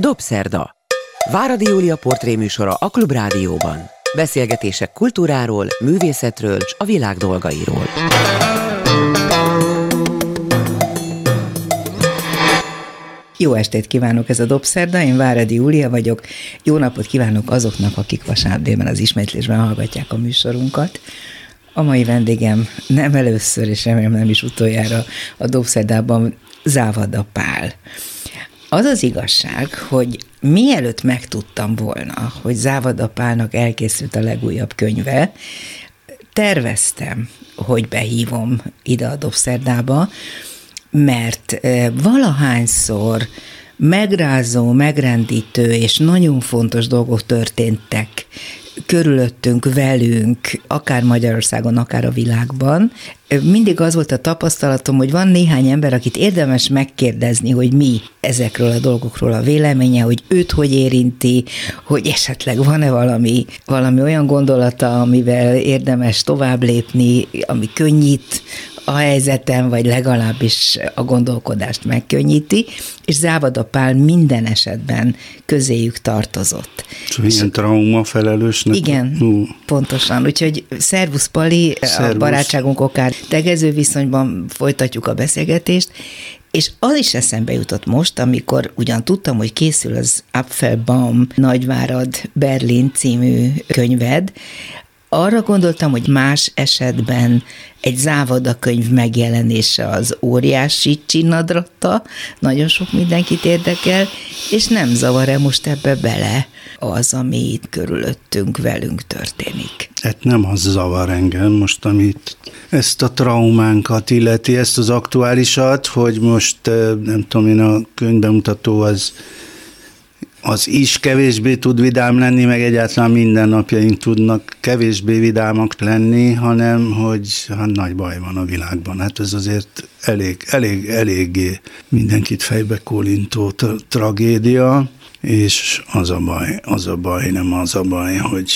Dobszerda. Váradi Júlia portréműsora a Klubrádióban. Beszélgetések kultúráról, művészetről és a világ dolgairól. Jó estét kívánok, ez a Dobszerda, én Váradi Júlia vagyok. Jó napot kívánok azoknak, akik vasárnap délben az ismétlésben hallgatják a műsorunkat. A mai vendégem nem először, és remélem nem is utoljára a Dobszerdában Závada Pál. Az az igazság, hogy mielőtt megtudtam volna, hogy Závada Pálnak elkészült a legújabb könyve, terveztem, hogy behívom ide a Dobszerdába, mert valahányszor megrázó, megrendítő és nagyon fontos dolgok történtek körülöttünk, velünk, akár Magyarországon, akár a világban. Mindig az volt a tapasztalatom, hogy van néhány ember, akit érdemes megkérdezni, hogy mi ezekről a dolgokról a véleménye, hogy őt hogy érinti, hogy esetleg van-e valami, valami olyan gondolata, amivel érdemes tovább lépni, ami könnyít a helyzetem, vagy legalábbis a gondolkodást megkönnyíti, és Závada Pál minden esetben közéjük tartozott. És ilyen trauma felelősnek? Igen, uh. pontosan. Úgyhogy szervusz Pali, szervusz. a barátságunk okán tegező viszonyban folytatjuk a beszélgetést, és az is eszembe jutott most, amikor ugyan tudtam, hogy készül az Apfelbaum Nagyvárad Berlin című könyved, arra gondoltam, hogy más esetben egy závada könyv megjelenése az óriási csinadratta, nagyon sok mindenkit érdekel, és nem zavar-e most ebbe bele az, ami itt körülöttünk velünk történik? Hát nem az zavar engem most, amit ezt a traumánkat illeti, ezt az aktuálisat, hogy most eh, nem tudom én, a könyvbemutató az az is kevésbé tud vidám lenni, meg egyáltalán minden napjaink tudnak kevésbé vidámak lenni, hanem hogy hát nagy baj van a világban. Hát ez azért elég, elég, eléggé mindenkit fejbe kólintó tra- tragédia, és az a baj, az a baj, nem az a baj, hogy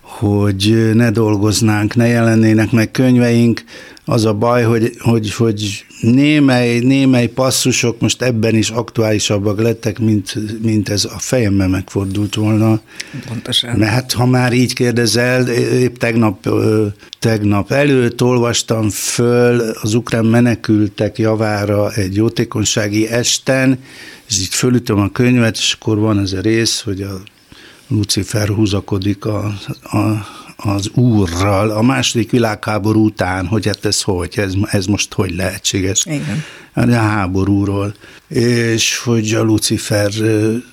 hogy ne dolgoznánk, ne jelennének meg könyveink, az a baj, hogy, hogy, hogy némely, némely passzusok most ebben is aktuálisabbak lettek, mint, mint ez a fejemben megfordult volna. Pontosan. Mert hát, ha már így kérdezel, épp tegnap, tegnap előtt olvastam föl az ukrán menekültek javára egy jótékonysági esten, és így fölütöm a könyvet, és akkor van ez a rész, hogy a Lucifer húzakodik a, a az úrral a második világháború után, hogy hát ez hogy, ez, ez most hogy lehetséges. Igen. A háborúról. És hogy a Lucifer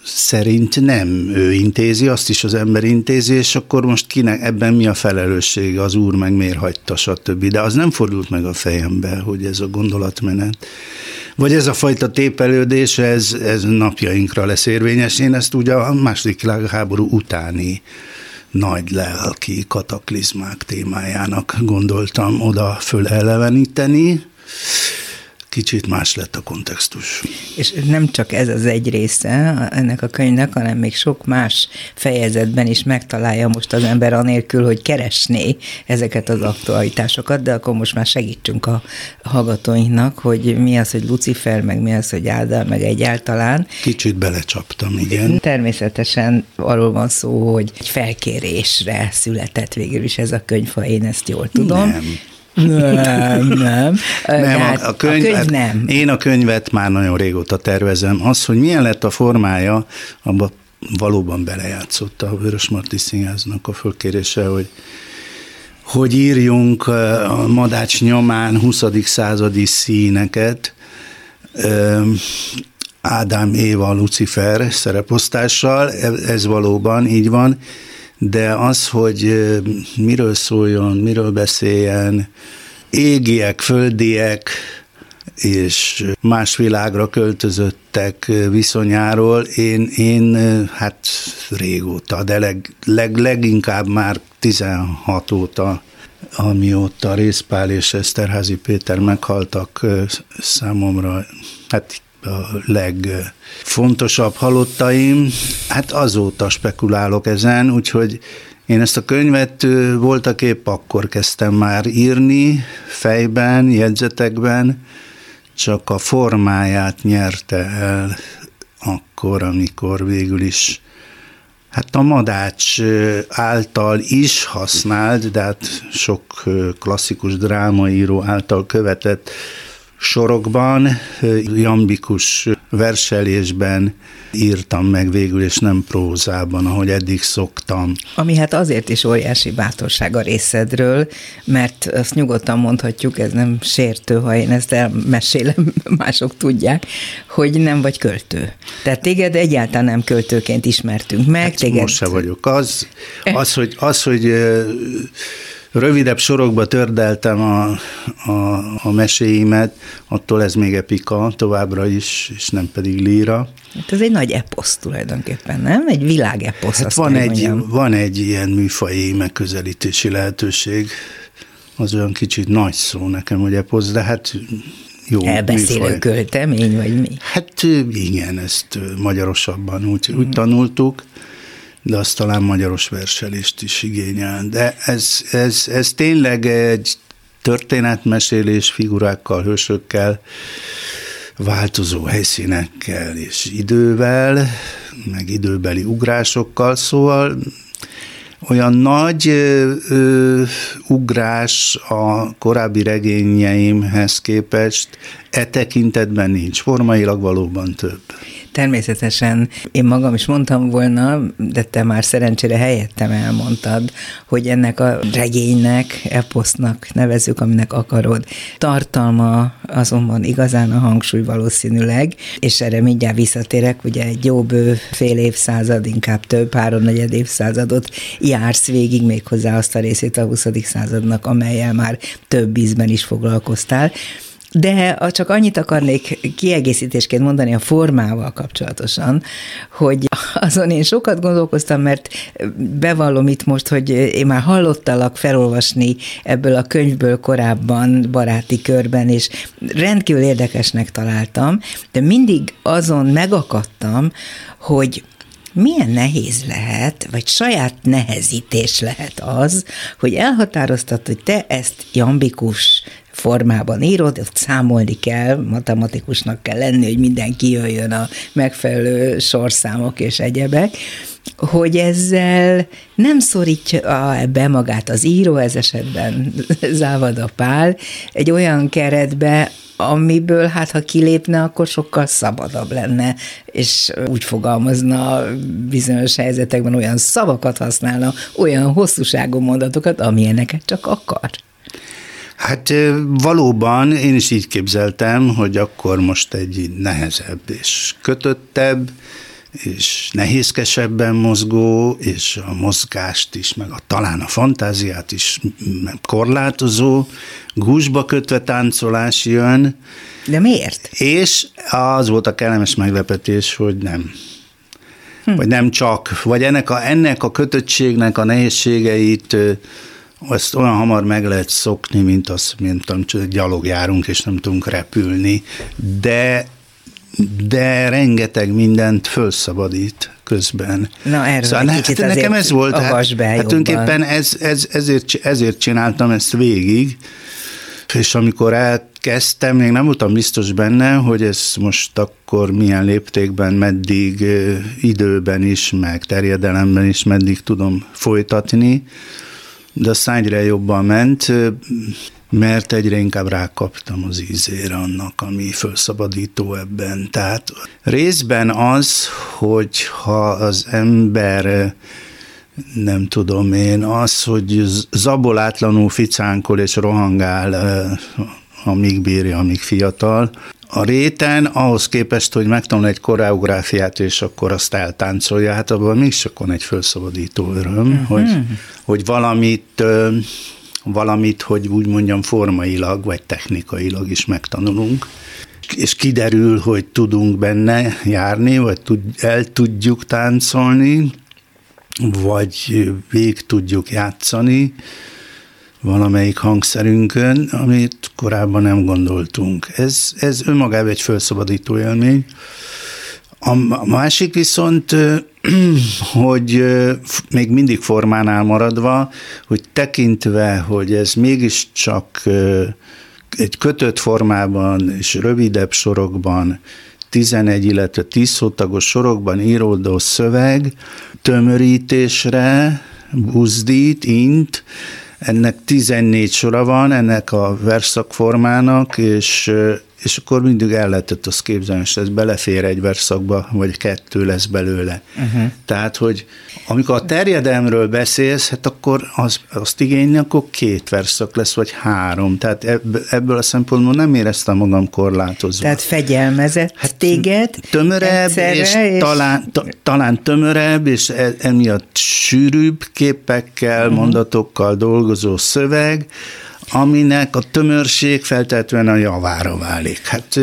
szerint nem ő intézi, azt is az ember intézi, és akkor most kinek ebben mi a felelőssége, az úr meg miért hagyta, stb. De az nem fordult meg a fejembe, hogy ez a gondolatmenet. Vagy ez a fajta tépelődés, ez, ez napjainkra lesz érvényes. Én ezt ugye a második világháború utáni nagy lelki kataklizmák témájának gondoltam oda föleleveníteni. Kicsit más lett a kontextus. És nem csak ez az egy része ennek a könyvnek, hanem még sok más fejezetben is megtalálja most az ember anélkül, hogy keresné ezeket az aktualitásokat, de akkor most már segítsünk a hallgatóinknak, hogy mi az, hogy Lucifer, meg mi az, hogy Ádám, meg egyáltalán. Kicsit belecsaptam, igen. Természetesen arról van szó, hogy egy felkérésre született végül is ez a könyv, ha én ezt jól tudom. Nem. Nem, nem. nem a, a, könyv, a könyv nem. Én a könyvet már nagyon régóta tervezem. Az, hogy milyen lett a formája, abban valóban belejátszott a Vörös Marti Színháznak a fölkérése, hogy hogy írjunk a Madács nyomán 20. századi színeket, Ádám Éva Lucifer szereposztással, ez valóban így van, de az, hogy miről szóljon, miről beszéljen, égiek, földiek, és más világra költözöttek viszonyáról, én, én hát régóta, de leg, leg, leginkább már 16 óta, amióta Részpál és Eszterházi Péter meghaltak számomra, hát a legfontosabb halottaim. Hát azóta spekulálok ezen, úgyhogy én ezt a könyvet voltak épp akkor kezdtem már írni, fejben, jegyzetekben, csak a formáját nyerte el akkor, amikor végül is Hát a Madács által is használt, de hát sok klasszikus drámaíró által követett sorokban, jambikus verselésben írtam meg végül, és nem prózában, ahogy eddig szoktam. Ami hát azért is óriási bátorság a részedről, mert azt nyugodtan mondhatjuk, ez nem sértő, ha én ezt elmesélem, mások tudják, hogy nem vagy költő. Tehát téged egyáltalán nem költőként ismertünk meg. Hát téged... Most se vagyok. Az, az, hogy, az, hogy rövidebb sorokba tördeltem a, a, a meséimet, attól ez még epika továbbra is, és nem pedig líra. Hát ez egy nagy eposz tulajdonképpen, nem? Egy világeposz. Hát van egy, van egy ilyen műfai megközelítési lehetőség, az olyan kicsit nagy szó nekem, hogy eposz, de hát jó Elbeszélő költemény, vagy mi? Hát igen, ezt magyarosabban úgy, úgy tanultuk de az talán magyaros verselést is igényel. De ez, ez, ez tényleg egy történetmesélés figurákkal, hősökkel, változó helyszínekkel és idővel, meg időbeli ugrásokkal, szóval olyan nagy ö, ugrás a korábbi regényeimhez képest e tekintetben nincs, formailag valóban több. Természetesen én magam is mondtam volna, de te már szerencsére helyettem elmondtad, hogy ennek a regénynek, eposznak nevezük, aminek akarod. Tartalma azonban igazán a hangsúly valószínűleg, és erre mindjárt visszatérek, ugye egy jó bő fél évszázad, inkább több, háromnegyed évszázadot jársz végig még hozzá azt a részét a 20. századnak, amelyel már több ízben is foglalkoztál. De csak annyit akarnék kiegészítésként mondani a formával kapcsolatosan, hogy azon én sokat gondolkoztam, mert bevallom itt most, hogy én már hallottalak felolvasni ebből a könyvből korábban baráti körben, és rendkívül érdekesnek találtam, de mindig azon megakadtam, hogy milyen nehéz lehet, vagy saját nehezítés lehet az, hogy elhatároztat, hogy te ezt jambikus formában írod, ott számolni kell, matematikusnak kell lenni, hogy minden kijöjjön a megfelelő sorszámok és egyebek, hogy ezzel nem szorítja be magát az író, ez esetben Závada Pál, egy olyan keretbe, amiből hát ha kilépne, akkor sokkal szabadabb lenne, és úgy fogalmazna bizonyos helyzetekben, olyan szavakat használna, olyan hosszúságú mondatokat, amilyeneket csak akar. Hát valóban én is így képzeltem, hogy akkor most egy nehezebb és kötöttebb, és nehézkesebben mozgó, és a mozgást is, meg a, talán a fantáziát is korlátozó, gúzsba kötve táncolás jön. De miért? És az volt a kellemes meglepetés, hogy nem. Hm. Vagy nem csak, vagy ennek a, ennek a kötöttségnek a nehézségeit azt olyan hamar meg lehet szokni, mint az, mint tudom, gyalog járunk, és nem tudunk repülni, de de rengeteg mindent fölszabadít közben. Na erről szóval, hát nekem ez volt, hát, hát tulajdonképpen ez, ez, ezért, ezért csináltam ezt végig, és amikor elkezdtem, még nem voltam biztos benne, hogy ez most akkor milyen léptékben, meddig időben is, meg terjedelemben is, meddig tudom folytatni, de aztán egyre jobban ment, mert egyre inkább rákaptam az ízére annak, ami felszabadító ebben. Tehát részben az, hogy ha az ember nem tudom én, az, hogy zabolátlanul ficánkol és rohangál, amíg bírja, amíg fiatal, a réten ahhoz képest, hogy megtanul egy koreográfiát, és akkor azt eltáncolja, hát abban mégis van egy felszabadító öröm, uh-huh. hogy, hogy valamit valamit, hogy úgy mondjam, formailag vagy technikailag is megtanulunk és kiderül, hogy tudunk benne járni, vagy tud, el tudjuk táncolni, vagy végig tudjuk játszani valamelyik hangszerünkön, amit korábban nem gondoltunk. Ez, ez önmagában egy felszabadító élmény. A másik viszont, hogy még mindig formánál maradva, hogy tekintve, hogy ez mégiscsak egy kötött formában és rövidebb sorokban 11, illetve 10 szótagos sorokban íródó szöveg tömörítésre buzdít, int, ennek 14 sora van, ennek a verszakformának, és és akkor mindig el lehetett azt képzelni, hogy ez belefér egy verszakba, vagy kettő lesz belőle. Uh-huh. Tehát, hogy amikor a terjedelmről beszélsz, hát akkor az, azt igényli, akkor két verszak lesz, vagy három. Tehát ebből a szempontból nem éreztem magam korlátozva. Tehát fegyelmezett hát, téged Tömörebb, és, és... Talán, ta, talán tömörebb, és e, emiatt sűrűbb képekkel, uh-huh. mondatokkal dolgozó szöveg, aminek a tömörség feltétlenül a javára válik. Hát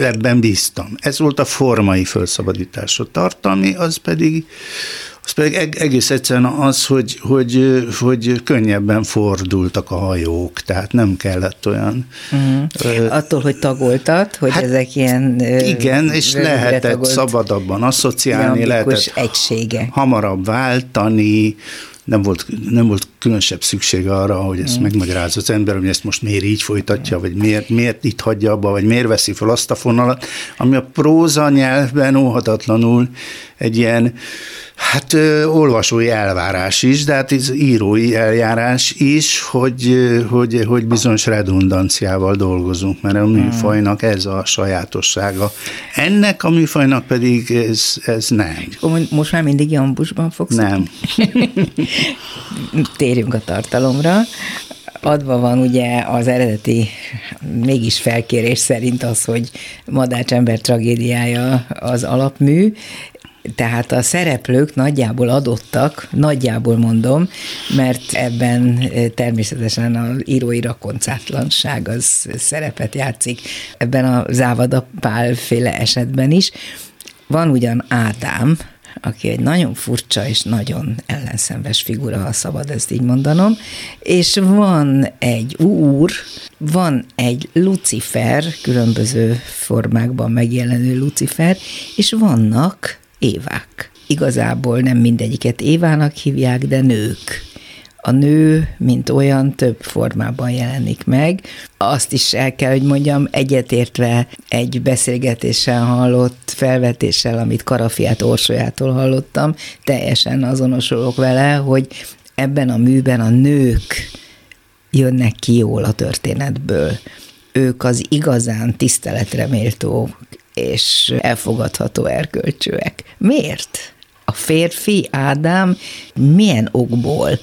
ebben bíztam. Ez volt a formai felszabadítás. A tartalmi, az pedig az pedig egész egyszerűen az, hogy, hogy, hogy könnyebben fordultak a hajók, tehát nem kellett olyan... Uh-huh. Attól, hogy tagoltat, hogy hát ezek ilyen... Igen, és lehetett szabadabban asszociálni, lehetett egysége. hamarabb váltani, nem volt, nem volt különösebb szükség arra, hogy ezt mm. megmagyarázza az ember, hogy ezt most miért így folytatja, vagy miért, miért itt hagyja abba, vagy miért veszi fel azt a fonalat, ami a próza nyelvben óhatatlanul egy ilyen Hát ö, olvasói elvárás is, de hát ez írói eljárás is, hogy, hogy, hogy bizonyos redundanciával dolgozunk, mert a hmm. műfajnak ez a sajátossága. Ennek a műfajnak pedig ez, ez nem. Most már mindig jambusban fogsz? Nem. Térjünk a tartalomra adva van ugye az eredeti mégis felkérés szerint az, hogy Madács ember tragédiája az alapmű, tehát a szereplők nagyjából adottak, nagyjából mondom, mert ebben eh, természetesen az írói rakoncátlanság az szerepet játszik, ebben a Závada Pál féle esetben is. Van ugyan Ádám, aki egy nagyon furcsa és nagyon ellenszenves figura, ha szabad ezt így mondanom, és van egy úr, van egy Lucifer, különböző formákban megjelenő Lucifer, és vannak évák. Igazából nem mindegyiket Évának hívják, de nők. A nő, mint olyan, több formában jelenik meg. Azt is el kell, hogy mondjam, egyetértve egy beszélgetéssel hallott felvetéssel, amit Karafiát Orsolyától hallottam, teljesen azonosulok vele, hogy ebben a műben a nők jönnek ki jól a történetből. Ők az igazán tiszteletre méltó és elfogadható erkölcsőek. Miért? A férfi Ádám milyen okból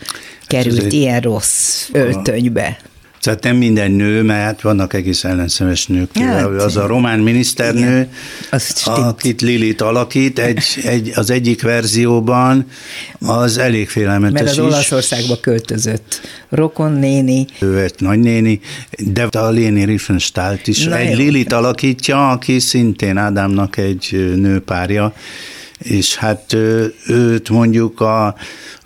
került hát ilyen rossz öltönybe? Tehát nem minden nő, mert vannak egész ellenszemes nők. Hát, az a román miniszternő, akit Lilit alakít, egy, egy, az egyik verzióban az elég félelmetes Mert az Olaszországba költözött rokon néni. Ő egy nagynéni, de a Léni Riefenstahlt is Na egy jó. Lilit alakítja, aki szintén Ádámnak egy nőpárja, és hát őt mondjuk a,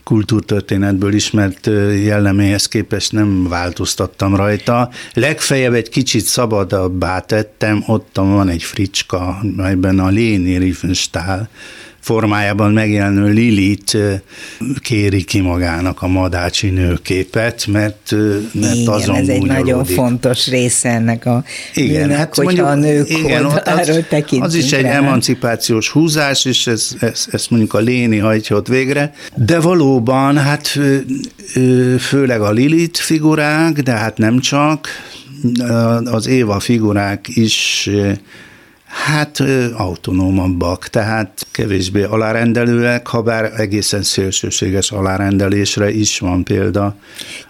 kultúrtörténetből ismert jelleméhez képest nem változtattam rajta. Legfeljebb egy kicsit szabadabbá tettem, ott van egy fricska, ebben a Léni Riefenstahl formájában megjelenő Lilit kéri ki magának a madácsi nőképet, mert, mert igen, azon ez egy nagyon fontos része ennek a igen, nőnek, hát hogyha mondjuk, a nők igen, az, tekintünk Az is egy rá. emancipációs húzás, és ez, ez, ezt mondjuk a Léni hajtja ott végre, de valóban, hát főleg a Lilit figurák, de hát nem csak, az Éva figurák is Hát autonómabbak, tehát kevésbé alárendelőek, ha bár egészen szélsőséges alárendelésre is van példa.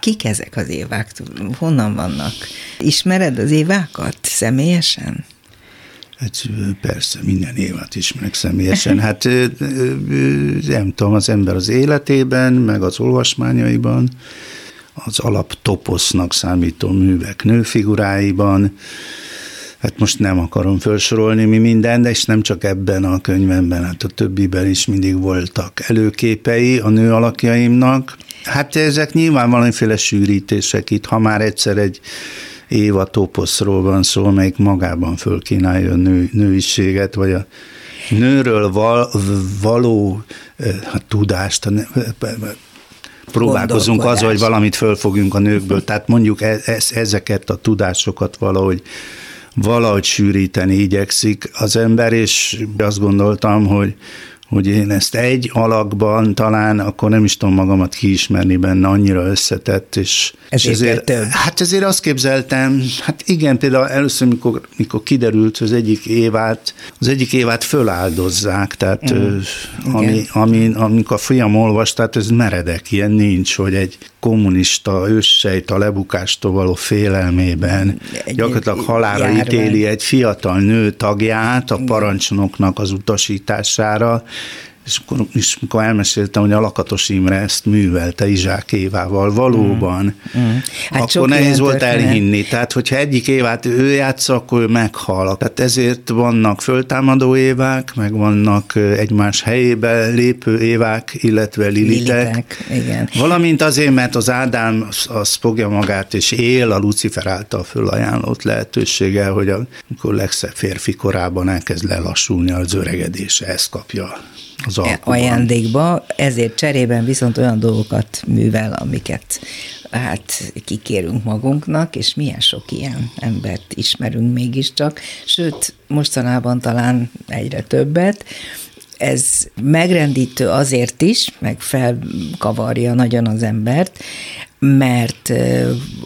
Kik ezek az évák? Honnan vannak? Ismered az évákat személyesen? Hát persze, minden évat ismerek személyesen. Hát nem tudom, az ember az életében, meg az olvasmányaiban, az alap toposznak számító művek nőfiguráiban, hát most nem akarom felsorolni mi minden, de és nem csak ebben a könyvemben, hát a többiben is mindig voltak előképei a nő alakjaimnak. Hát ezek nyilván valamiféle sűrítések itt, ha már egyszer egy Éva toposzról van szó, melyik magában fölkínálja a nő, nőiséget, vagy a nőről val, való hát, tudást, próbálkozunk az, hogy valamit fölfogjunk a nőkből, tehát mondjuk e, e, ezeket a tudásokat valahogy valahogy sűríteni igyekszik az ember, és azt gondoltam, hogy hogy én ezt egy alakban talán akkor nem is tudom magamat kiismerni benne, annyira összetett, és, és ezért, több. hát ezért azt képzeltem, hát igen, például először, mikor, mikor kiderült, hogy az egyik évát, az egyik évát föláldozzák, tehát mm. ami, ami, amikor a fiam olvas, tehát ez meredek, ilyen nincs, hogy egy kommunista őssejt a lebukástól való félelmében. Egy, gyakorlatilag halára járvány. ítéli egy fiatal nő tagját a parancsnoknak az utasítására, és akkor, és amikor elmeséltem, hogy a Lakatos Imre ezt művelte Izsák Évával, valóban, mm. Mm. Hát akkor nehéz volt történet. elhinni. Tehát, hogyha egyik évát ő játsza, akkor ő meghal. Tehát ezért vannak föltámadó évák, meg vannak egymás helyébe lépő évák, illetve lilitek. lilitek igen. Valamint azért, mert az Ádám az, az fogja magát, és él a Lucifer által fölajánlott lehetősége, hogy amikor legszebb férfi korában elkezd lelassulni az öregedése, ezt kapja az alkuban. ajándékba, ezért cserében viszont olyan dolgokat művel, amiket hát kikérünk magunknak, és milyen sok ilyen embert ismerünk mégiscsak, sőt, mostanában talán egyre többet, ez megrendítő azért is, meg felkavarja nagyon az embert, mert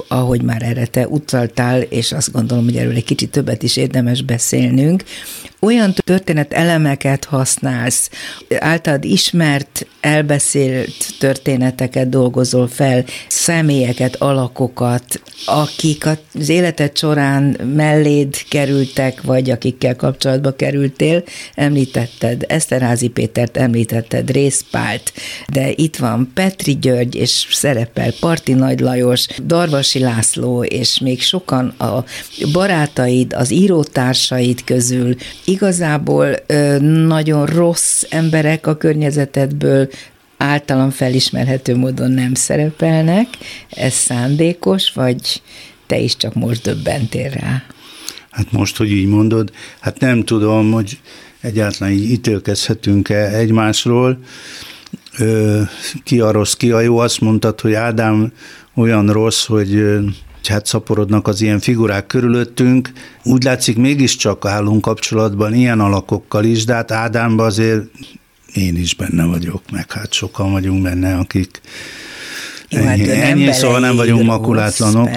ahogy már erre te utaltál, és azt gondolom, hogy erről egy kicsit többet is érdemes beszélnünk, olyan történet elemeket használsz, általad ismert, elbeszélt történeteket dolgozol fel, személyeket, alakokat, akik az életed során melléd kerültek, vagy akikkel kapcsolatba kerültél, említetted Eszterázi Pétert, említetted Részpált, de itt van Petri György, és szerepel Parti Nagy Lajos, Darvasi László, és még sokan a barátaid, az írótársaid közül, igazából nagyon rossz emberek a környezetedből általam felismerhető módon nem szerepelnek. Ez szándékos, vagy te is csak most döbbentél rá? Hát most, hogy így mondod, hát nem tudom, hogy egyáltalán így ítélkezhetünk-e egymásról. Ki a rossz, ki a jó, azt mondtad, hogy Ádám olyan rossz, hogy hát szaporodnak az ilyen figurák körülöttünk. Úgy látszik, mégiscsak állunk kapcsolatban ilyen alakokkal is, de hát Ádámban azért én is benne vagyok, meg hát sokan vagyunk benne, akik jó, hát ennyi, ennyi szóval nem vagyunk makulátlanok.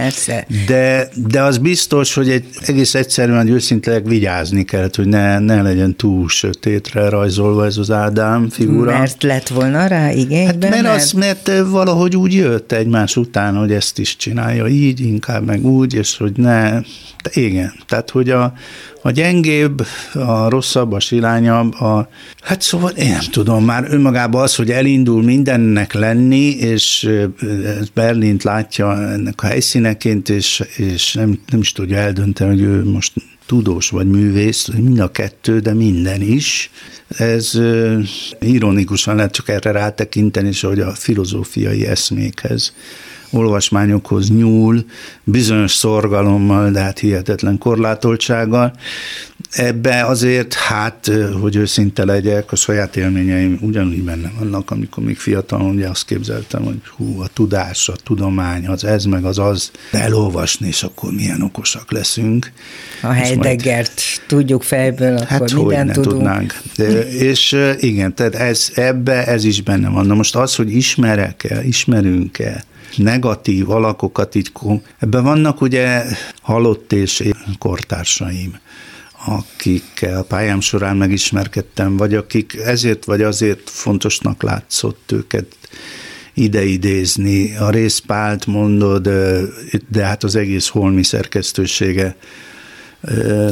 De, de az biztos, hogy egy egész egyszerűen, hogy őszintleg vigyázni kellett, hogy ne, ne legyen túl sötétre rajzolva ez az Ádám figura. Mert lett volna rá igény hát mert, az, mert valahogy úgy jött egymás után, hogy ezt is csinálja így, inkább meg úgy, és hogy ne, de igen, tehát hogy a, a gyengébb, a rosszabb, a silányabb, a, hát szóval én nem tudom, már önmagában az, hogy elindul mindennek lenni, és Berlint látja ennek a helyszíneként, és, és nem, nem is tudja eldönteni, hogy ő most tudós vagy művész, mind a kettő, de minden is. Ez ironikusan lehet csak erre rátekinteni, és hogy a filozófiai eszmékhez olvasmányokhoz nyúl, bizonyos szorgalommal, de hát hihetetlen korlátoltsággal. Ebbe azért, hát, hogy őszinte legyek, a saját élményeim ugyanúgy benne vannak, amikor még fiatal, ugye azt képzeltem, hogy hú, a tudás, a tudomány, az ez meg az az, elolvasni, és akkor milyen okosak leszünk. A Heideggert majd, tudjuk fejből, akkor hát, hogy ne tudunk. tudnánk. De, és igen, tehát ez, ebbe ez is benne van. Na most az, hogy ismerek-e, ismerünk-e, negatív alakokat így, ebben vannak ugye halott és kortársaim akikkel pályám során megismerkedtem, vagy akik ezért vagy azért fontosnak látszott őket ideidézni. A részpált mondod, de hát az egész holmi szerkesztősége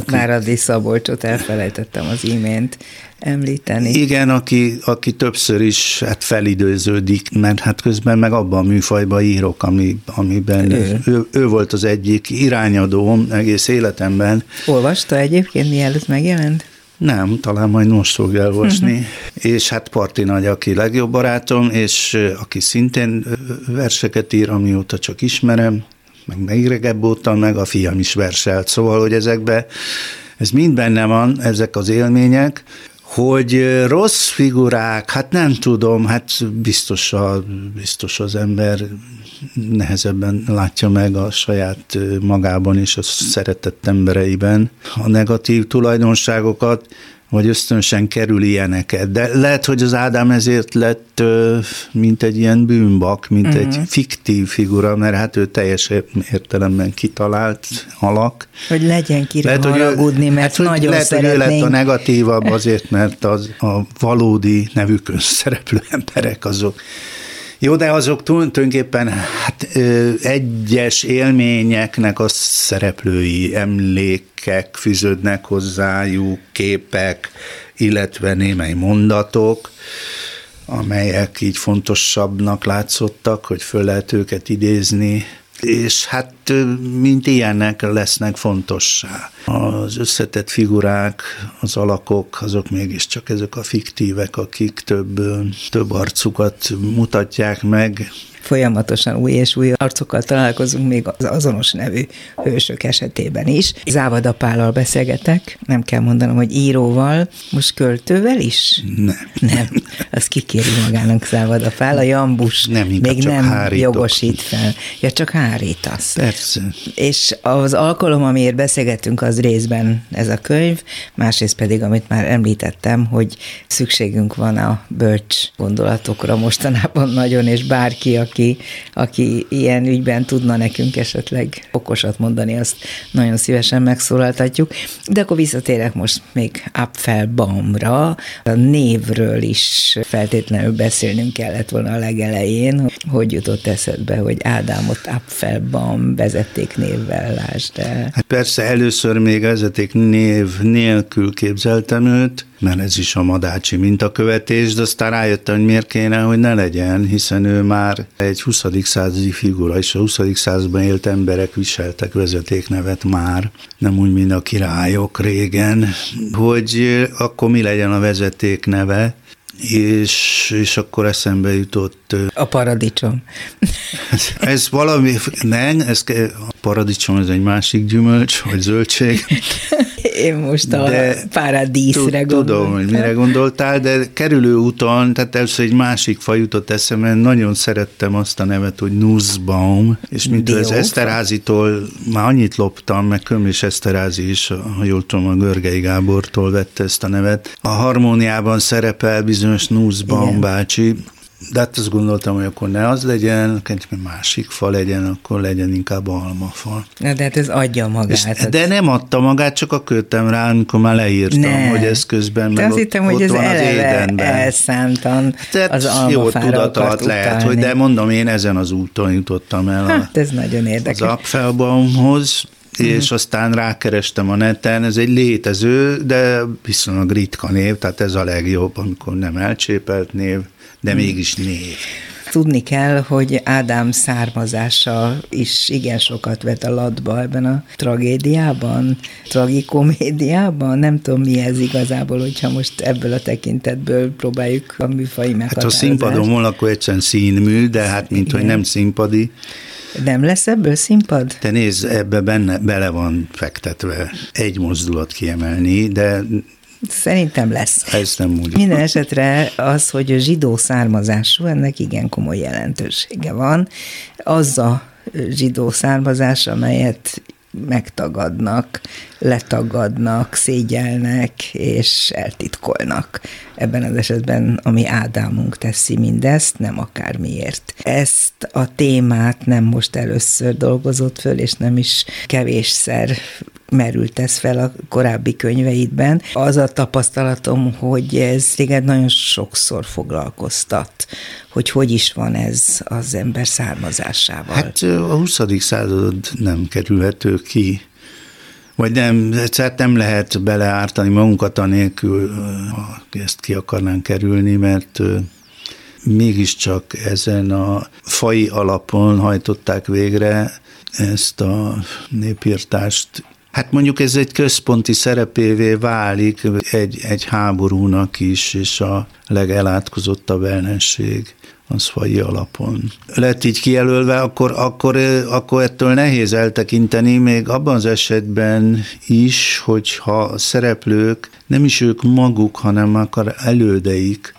Váradi Szabolcsot elfelejtettem az imént említeni. Igen, aki, aki többször is hát felidőződik, mert hát közben meg abban a műfajban írok, ami, amiben ő. Ő, ő volt az egyik irányadóm egész életemben. Olvasta egyébként, mielőtt megjelent? Nem, talán majd most fog elolvasni. Uh-huh. És hát Parti Nagy, aki legjobb barátom, és aki szintén verseket ír, amióta csak ismerem, meg megregebb óta, meg a fiam is verselt. Szóval, hogy ezekbe, ez mind benne van, ezek az élmények, hogy rossz figurák, hát nem tudom, hát biztos, a, biztos az ember nehezebben látja meg a saját magában és a szeretett embereiben a negatív tulajdonságokat, vagy ösztönösen kerül ilyeneket. De lehet, hogy az Ádám ezért lett, mint egy ilyen bűnbak, mint uh-huh. egy mhm. fiktív figura, mert hát ő teljes értelemben kitalált alak. Hogy legyen kire lehet, haragudni, hogy, mert hát, nagyon lehet, szeretnénk. Hogy ő lett a negatívabb azért, mert az a valódi nevükön szereplő emberek azok jó, de azok tulajdonképpen hát, egyes élményeknek a szereplői emlékek fűződnek hozzájuk, képek, illetve némely mondatok, amelyek így fontosabbnak látszottak, hogy föl lehet őket idézni. És hát mint ilyenek lesznek fontossá. Az összetett figurák, az alakok, azok mégiscsak ezek a fiktívek, akik több, több arcukat mutatják meg, folyamatosan új és új arcokkal találkozunk még az azonos nevű hősök esetében is. Závada Pállal beszélgetek, nem kell mondanom, hogy íróval, most költővel is? Nem. Nem, az kikéri magának Závada Pál, a Jambus nem, még nem hárítok. jogosít fel. Ja, csak hárítasz. Persze. És az alkalom, amiért beszélgettünk, az részben ez a könyv, másrészt pedig, amit már említettem, hogy szükségünk van a bölcs gondolatokra mostanában nagyon, és bárki, aki, aki ilyen ügyben tudna nekünk esetleg okosat mondani, azt nagyon szívesen megszólaltatjuk. De akkor visszatérek most még Apfelbaumra. A névről is feltétlenül beszélnünk kellett volna a legelején, hogy jutott eszedbe, hogy Ádámot Apfelbaum vezeték névvel lásd el. Hát persze először még vezeték név nélkül képzeltem őt, mert ez is a madácsi mintakövetés, de aztán rájöttem, hogy miért kéne, hogy ne legyen, hiszen ő már egy 20. századi figura, és a 20. században élt emberek viseltek vezetéknevet már, nem úgy, mint a királyok régen, hogy akkor mi legyen a vezeték neve, és, és akkor eszembe jutott... A paradicsom. Ez valami, nem, ez, paradicsom ez egy másik gyümölcs, vagy zöldség. Én most a de paradíszre gondoltam. Tudom, hogy mire gondoltál, de kerülő úton, tehát először egy másik faj jutott eszembe, nagyon szerettem azt a nevet, hogy Nussbaum, és mint az Eszterházitól már annyit loptam, meg Köm és Eszterházi is, ha jól tudom, a Görgei Gábortól vette ezt a nevet. A harmóniában szerepel bizonyos Nussbaum Igen. bácsi, de hát azt gondoltam, hogy akkor ne az legyen, egy másik fa legyen, akkor legyen inkább almafa. Na, de hát ez adja magát. És, hát- de nem adta magát, csak a kötem rá, amikor már leírtam, ne. hogy ez közben de meg azt hittem, hogy ez eleve elszántan Tehát az jó tudat alatt lehet, hogy de mondom, én ezen az úton jutottam el. Hát ez nagyon érdekes. Az Apfelbaumhoz, és mm. aztán rákerestem a neten, ez egy létező, de viszonylag ritka név, tehát ez a legjobb, amikor nem elcsépelt név, de hmm. mégis név. Tudni kell, hogy Ádám származása is igen sokat vet a latba ebben a tragédiában, tragikomédiában. Nem tudom, mi ez igazából, hogyha most ebből a tekintetből próbáljuk a műfai. Hát ha színpadon van, akkor egyszerűen színmű, de hát mint igen. hogy nem színpadi. Nem lesz ebből színpad? Te nézd, ebbe benne, bele van fektetve egy mozdulat kiemelni, de Szerintem lesz. Ez nem úgy. Minden esetre az, hogy a zsidó származású, ennek igen komoly jelentősége van. Az a zsidó származás, amelyet megtagadnak, letagadnak, szégyelnek és eltitkolnak. Ebben az esetben, ami Ádámunk teszi mindezt, nem akármiért. Ezt a témát nem most először dolgozott föl, és nem is kevésszer merült ez fel a korábbi könyveidben. Az a tapasztalatom, hogy ez téged nagyon sokszor foglalkoztat, hogy hogy is van ez az ember származásával. Hát a 20. század nem kerülhető ki vagy nem, egyszer nem lehet beleártani magunkat anélkül, ha ezt ki akarnánk kerülni, mert mégiscsak ezen a fai alapon hajtották végre ezt a népírtást, Hát mondjuk ez egy központi szerepévé válik egy, egy háborúnak is, és a legelátkozottabb ellenség az fai alapon. Lett így kijelölve, akkor, akkor, akkor ettől nehéz eltekinteni, még abban az esetben is, hogyha a szereplők nem is ők maguk, hanem akar elődeik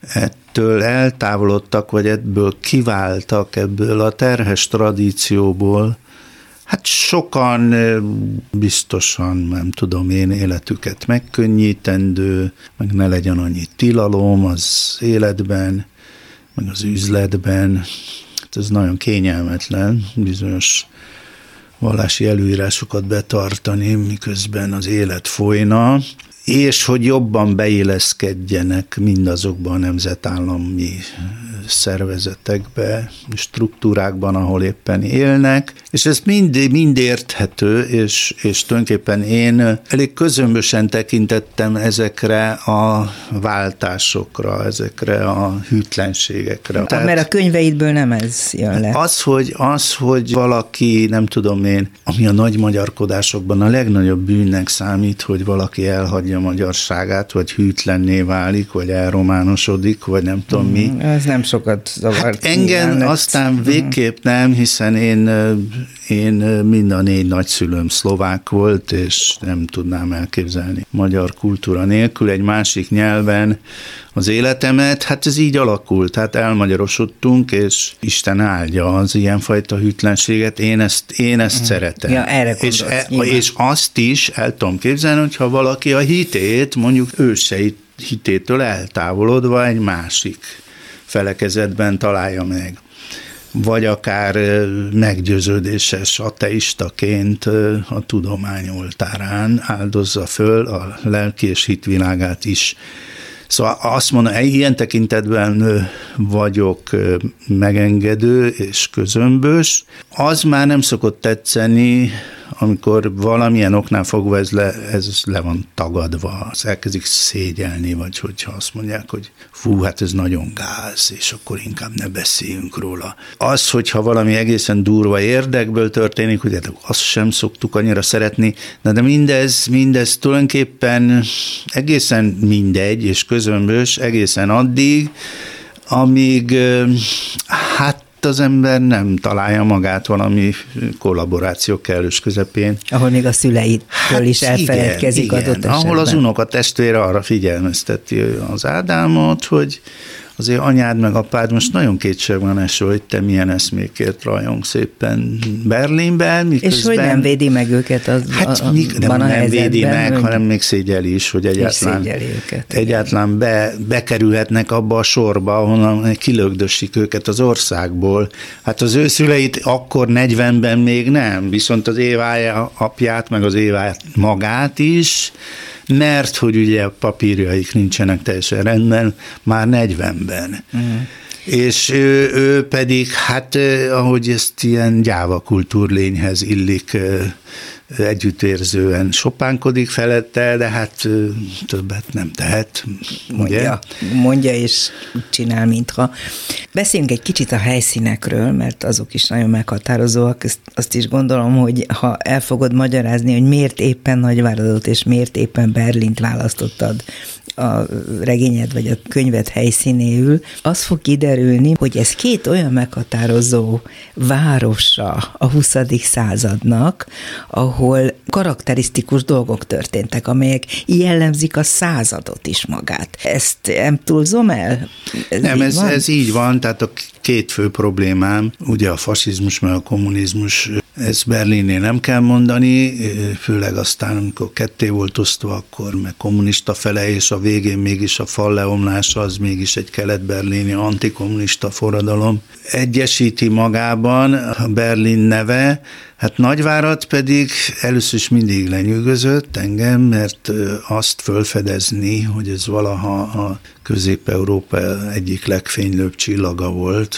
ettől eltávolodtak, vagy ebből kiváltak ebből a terhes tradícióból, Hát sokan biztosan, nem tudom én, életüket megkönnyítendő, meg ne legyen annyi tilalom az életben, meg az üzletben. Hát ez nagyon kényelmetlen, bizonyos vallási előírásokat betartani, miközben az élet folyna, és hogy jobban beilleszkedjenek mindazokban a nemzetállami szervezetekbe, struktúrákban, ahol éppen élnek, és ez mind, mind érthető, és, és tulajdonképpen én elég közömbösen tekintettem ezekre a váltásokra, ezekre a hűtlenségekre. Tehát, mert a könyveidből nem ez jön le. Az, hogy, az, hogy valaki, nem tudom én, ami a nagy magyarkodásokban a legnagyobb bűnnek számít, hogy valaki elhagyja a magyarságát, vagy hűtlenné válik, vagy elrománosodik, vagy nem tudom mm, mi. Ez nem sokat zavart. Hát engem nyilván, aztán mm. végképp nem, hiszen én, én mind a négy nagyszülőm szlovák volt, és nem tudnám elképzelni magyar kultúra nélkül egy másik nyelven az életemet, hát ez így alakult, hát elmagyarosodtunk, és Isten áldja az ilyenfajta hűtlenséget, én ezt, én ezt mm. szeretem. Ja, erre és, e, és azt is el tudom képzelni, hogyha valaki a hitét, mondjuk őseit hitétől eltávolodva egy másik felekezetben találja meg vagy akár meggyőződéses ateistaként a tudomány oltárán áldozza föl a lelki és hitvilágát is Szóval azt mondom, ilyen tekintetben vagyok megengedő és közömbös. Az már nem szokott tetszeni, amikor valamilyen oknál fogva ez le, ez le van tagadva, az elkezdik szégyelni, vagy hogyha azt mondják, hogy fú, hát ez nagyon gáz, és akkor inkább ne beszéljünk róla. Az, hogyha valami egészen durva érdekből történik, ugye azt sem szoktuk annyira szeretni, de, de mindez, mindez tulajdonképpen egészen mindegy, és közömbös egészen addig, amíg hát az ember nem találja magát valami kollaboráció kellős közepén. Ahol még a szüleitől hát is elfeledkezik igen, adott igen. Ahol az unoka testvére arra figyelmezteti az Ádámot, hogy azért anyád meg apád most nagyon kétség van eső, hogy te milyen eszmékért rajong szépen Berlinben. Miközben, és hogy nem védi meg őket az, hát, a, mik, nem, a nem védi meg, hogy... hanem még szégyeli is, hogy egyáltalán, őket, egyáltalán be, bekerülhetnek abba a sorba, ahonnan kilögdösik őket az országból. Hát az ő szüleit akkor 40-ben még nem, viszont az évája apját, meg az éváját magát is, mert hogy ugye a papírjaik nincsenek teljesen rendben, már 40-ben. Uh-huh. És ő, ő pedig, hát ahogy ezt ilyen gyáva kultúrlényhez illik együttérzően sopánkodik felette, de hát többet nem tehet. Mondja, ugye? mondja és csinál, mintha. Beszéljünk egy kicsit a helyszínekről, mert azok is nagyon meghatározóak. Ezt, azt is gondolom, hogy ha el fogod magyarázni, hogy miért éppen Nagyváradot és miért éppen Berlint választottad a regényed vagy a könyved helyszínéül, az fog kiderülni, hogy ez két olyan meghatározó városa a 20. századnak, ahol karakterisztikus dolgok történtek, amelyek jellemzik a századot is magát. Ezt nem túlzom el? Ez nem, ez, ez így van, tehát a két fő problémám, ugye a fasizmus, meg a kommunizmus ezt Berlinnél nem kell mondani, főleg aztán, amikor ketté volt osztva, akkor meg kommunista fele, és a végén mégis a fal leomlása, az mégis egy kelet-berlini antikommunista forradalom. Egyesíti magában a Berlin neve, Hát Nagyvárat pedig először is mindig lenyűgözött engem, mert azt fölfedezni, hogy ez valaha a Közép-Európa egyik legfénylőbb csillaga volt,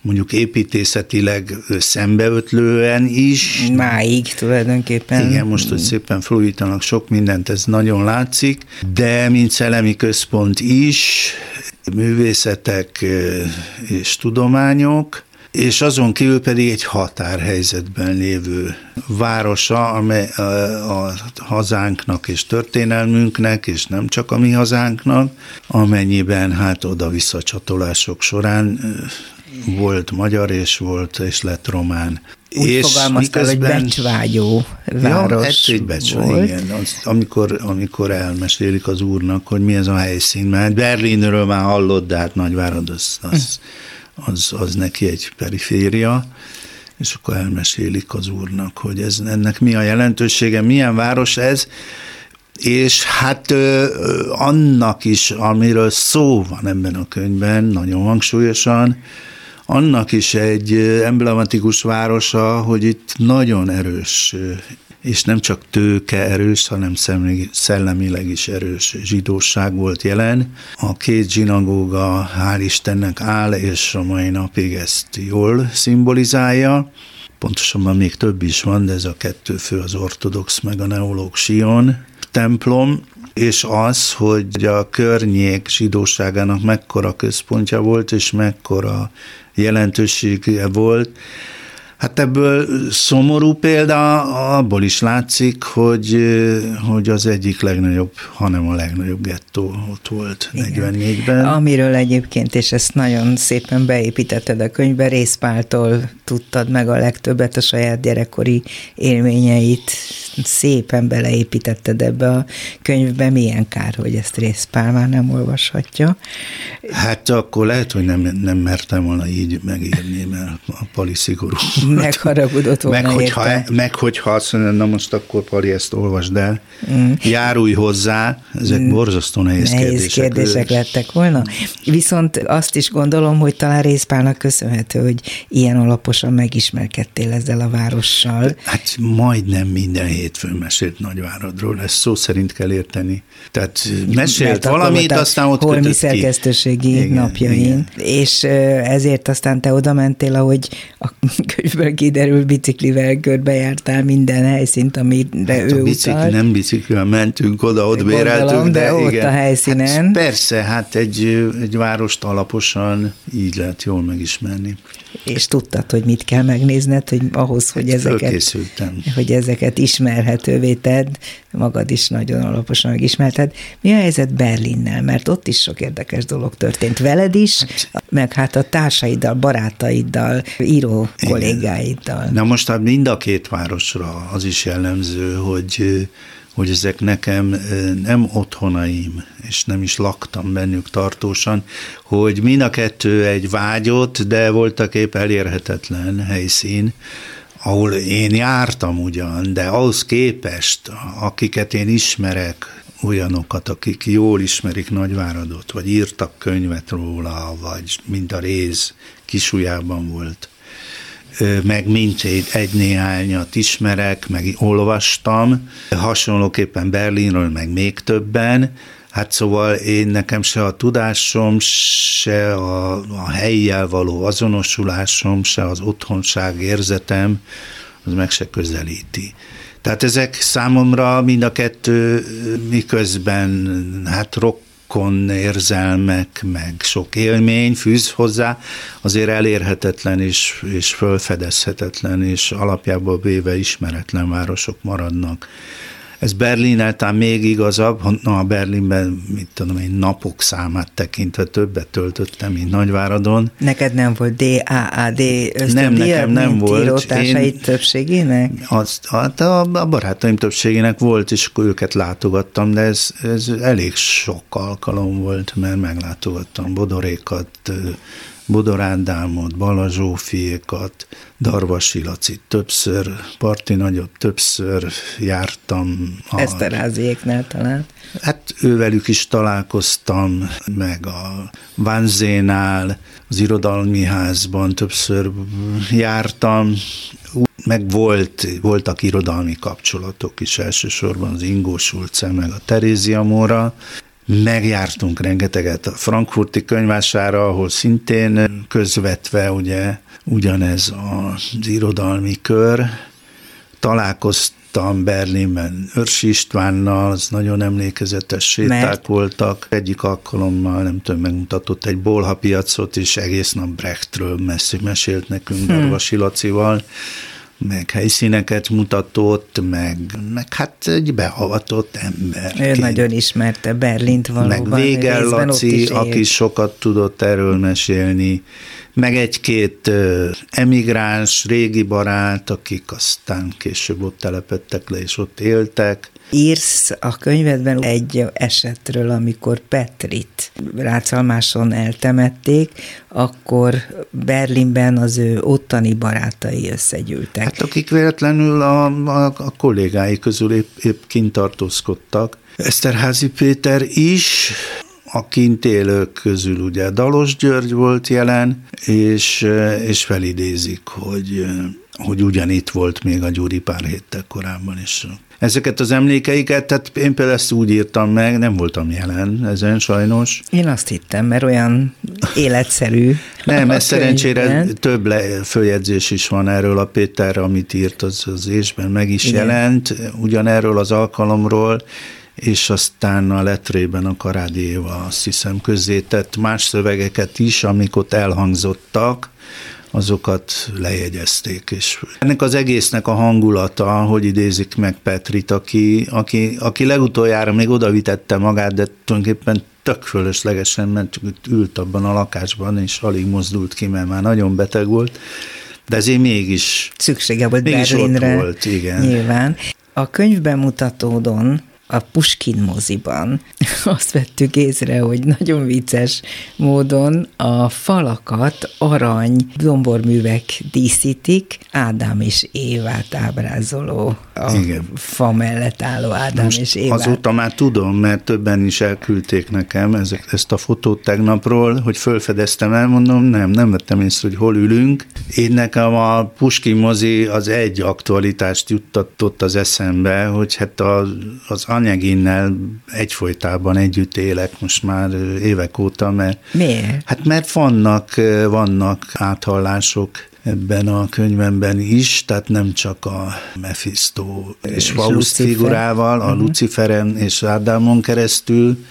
mondjuk építészetileg szembeötlően is. Máig tulajdonképpen. Igen, most, hogy szépen fluítanak sok mindent, ez nagyon látszik, de mint szellemi központ is, művészetek és tudományok, és azon kívül pedig egy határhelyzetben lévő városa, amely a, a hazánknak és történelmünknek, és nem csak a mi hazánknak, amennyiben hát oda-vissza csatolások során volt magyar és volt és lett román. Úgy és fogalmaztál, miközben... hogy becsvágyó város ja, egy, egy becsvágy, volt. igen. Az, amikor, amikor elmesélik az úrnak, hogy mi ez a helyszín, mert Berlinről már hallott, de hát Nagyvárad az, az, az, az neki egy periféria, és akkor elmesélik az úrnak, hogy ez, ennek mi a jelentősége, milyen város ez, és hát ö, annak is, amiről szó van ebben a könyvben, nagyon hangsúlyosan, annak is egy emblematikus városa, hogy itt nagyon erős, és nem csak tőke erős, hanem szellemileg is erős zsidóság volt jelen. A két zsinagóga hál' Istennek áll, és a mai napig ezt jól szimbolizálja. Pontosabban még több is van, de ez a kettő fő az ortodox meg a neológ Sion templom, és az, hogy a környék zsidóságának mekkora központja volt, és mekkora jelentősége volt, Hát ebből szomorú példa abból is látszik, hogy, hogy az egyik legnagyobb, hanem a legnagyobb gettó ott volt Igen. 44-ben. Amiről egyébként, és ezt nagyon szépen beépítetted a könyvbe, Részpáltól tudtad meg a legtöbbet a saját gyerekkori élményeit, szépen beleépítetted ebbe a könyvbe. Milyen kár, hogy ezt Részpál már nem olvashatja. Hát akkor lehet, hogy nem, nem mertem volna így megírni, mert a pali szigorú megharagudott volna meg, hogyha, érte. meg hogyha azt mondja, na most akkor Pali, ezt olvasd el, mm. járulj hozzá, ezek mm. borzasztó nehéz, nehéz kérdések. kérdések lettek volna. Viszont azt is gondolom, hogy talán részpálnak köszönhető, hogy ilyen alaposan megismerkedtél ezzel a várossal. Hát majdnem minden hétfőn mesélt Nagyváradról, ezt szó szerint kell érteni. Tehát mesélt valamit, aztán ott Holmi szerkesztőségi igen, napjain, igen. és ezért aztán te oda mentél, ahogy a könyvből kiderül, biciklivel körbejártál minden helyszínt, amire hát ő a bicikli, utalt. Nem biciklivel mentünk oda, ott Gondolom, béreltünk, de, de ott igen. a helyszínen. Hát persze, hát egy, egy várost alaposan így lehet jól megismerni. És tudtad, hogy mit kell megnézned, hogy ahhoz, hogy hát ezeket, hogy ezeket ismerhetővé tedd, magad is nagyon alaposan megismerted. Mi a helyzet Berlinnel? Mert ott is sok érdekes dolog történt veled is, hát, meg hát a társaiddal, barátaiddal, író igen. kollégáiddal. Na most hát mind a két városra az is jellemző, hogy hogy ezek nekem nem otthonaim, és nem is laktam bennük tartósan, hogy mind a kettő egy vágyott, de voltak épp elérhetetlen helyszín, ahol én jártam ugyan, de ahhoz képest, akiket én ismerek, olyanokat, akik jól ismerik Nagyváradot, vagy írtak könyvet róla, vagy mint a réz kisujjában volt, meg mint egy néhányat ismerek, meg olvastam, hasonlóképpen Berlinről, meg még többen, Hát szóval én nekem se a tudásom, se a, a helyjel való azonosulásom, se az otthonság érzetem, az meg se közelíti. Tehát ezek számomra mind a kettő miközben hát rock rokon érzelmek, meg sok élmény fűz hozzá, azért elérhetetlen és, és fölfedezhetetlen, és alapjából véve ismeretlen városok maradnak. Ez Berlin talán még igazabb, na a Berlinben, mit tudom én, napok számát tekintve többet töltöttem, mint Nagyváradon. Neked nem volt DAAD Nem, nekem nem volt. Én, többségének? Az, hát a, a barátaim többségének volt, és akkor őket látogattam, de ez, ez elég sok alkalom volt, mert meglátogattam Bodorékat, Bodor Ádámot, Bala Zsófiékat, Darvasi Lacit többször, Parti Nagyot többször jártam. A, Eszterháziéknál talán. Hát ővelük is találkoztam, meg a Vánzénál, az irodalmi házban többször jártam, meg volt, voltak irodalmi kapcsolatok is, elsősorban az Ingó Sulce, meg a Terézia Móra, Megjártunk rengeteget a frankfurti könyvására, ahol szintén közvetve ugye ugyanez az irodalmi kör. Találkoztam Berlinben Örs Istvánnal, az nagyon emlékezetes séták Mert? voltak. Egyik alkalommal, nem tudom, megmutatott egy bolha piacot, és egész nap Brechtről mesélt nekünk hmm. Darvasi Lacival meg helyszíneket mutatott, meg, meg hát egy behavatott ember. Ő nagyon ismerte Berlint valóban. Meg Végel Laci, aki sokat tudott erről mesélni, meg egy-két emigráns, régi barát, akik aztán később ott telepettek le, és ott éltek. Írsz a könyvedben egy esetről, amikor Petrit Rácalmáson eltemették, akkor Berlinben az ő ottani barátai összegyűltek. Hát akik véletlenül a, a, a kollégái közül épp, épp kint tartózkodtak. Eszterházi Péter is, a kint élők közül ugye Dalos György volt jelen, és, és felidézik, hogy, hogy ugyanitt volt még a Gyuri pár héttel korábban is. Ezeket az emlékeiket, tehát én például ezt úgy írtam meg, nem voltam jelen ezen sajnos. Én azt hittem, mert olyan életszerű. nem, ez szerencsére több le, följegyzés is van erről a Péterre, amit írt az, az ésben, meg is Igen. jelent, ugyanerről az alkalomról, és aztán a letrében a Karádi Éva azt hiszem közzétett más szövegeket is, amik ott elhangzottak, azokat lejegyezték. És ennek az egésznek a hangulata, hogy idézik meg Petrit, aki, aki, aki legutoljára még odavitette magát, de tulajdonképpen tök fölöslegesen, mert ült abban a lakásban, és alig mozdult ki, mert már nagyon beteg volt, de ezért mégis szüksége volt mégis Berlinre. Ott volt, igen. Nyilván. A könyvbemutatódon a Puskin moziban azt vettük észre, hogy nagyon vicces módon a falakat arany domborművek díszítik, Ádám és Évát ábrázoló, a Igen. fa mellett álló Ádám Most és Évát. Azóta már tudom, mert többen is elküldték nekem ezek, ezt a fotót tegnapról, hogy fölfedeztem el, mondom, nem, nem vettem észre, hogy hol ülünk. Én nekem a Puskin mozi az egy aktualitást juttatott az eszembe, hogy hát az, az anyaginnel egyfolytában együtt élek most már évek óta, mert... Miért? Hát mert vannak, vannak áthallások ebben a könyvemben is, tehát nem csak a Mephisto és Faust figurával, a uh-huh. Luciferen és Ádámon keresztül,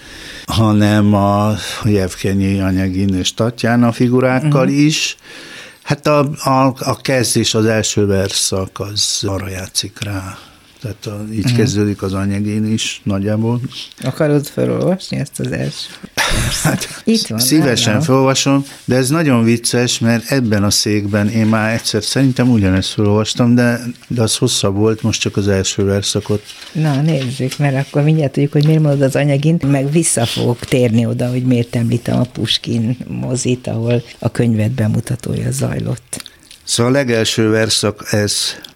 hanem a Jevkenyi Anyagin és Tatjana figurákkal uh-huh. is. Hát a, a, a kezdés, az első verszak az arra játszik rá tehát a, így uh-huh. kezdődik az anyagén is nagyjából. Akarod felolvasni ezt az első? Hát, Itt van, szívesen nálam. felolvasom, de ez nagyon vicces, mert ebben a székben én már egyszer szerintem ugyanezt felolvastam, de, de az hosszabb volt, most csak az első verszakot. Na, nézzük, mert akkor mindjárt tudjuk, hogy miért mondod az anyagin, meg vissza fogok térni oda, hogy miért említem a Puskin mozit, ahol a könyvet bemutatója zajlott. Szóval a legelső verszak ez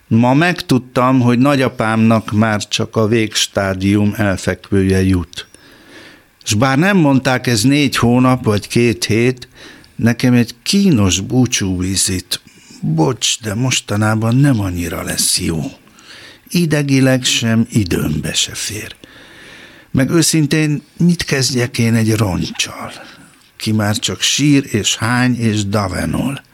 Ma megtudtam, hogy nagyapámnak már csak a végstádium elfekvője jut. És bár nem mondták ez négy hónap vagy két hét, nekem egy kínos búcsúvizit. Bocs, de mostanában nem annyira lesz jó. Idegileg sem, időmbe se fér. Meg őszintén mit kezdjek én egy roncsal, ki már csak sír és hány és davenol.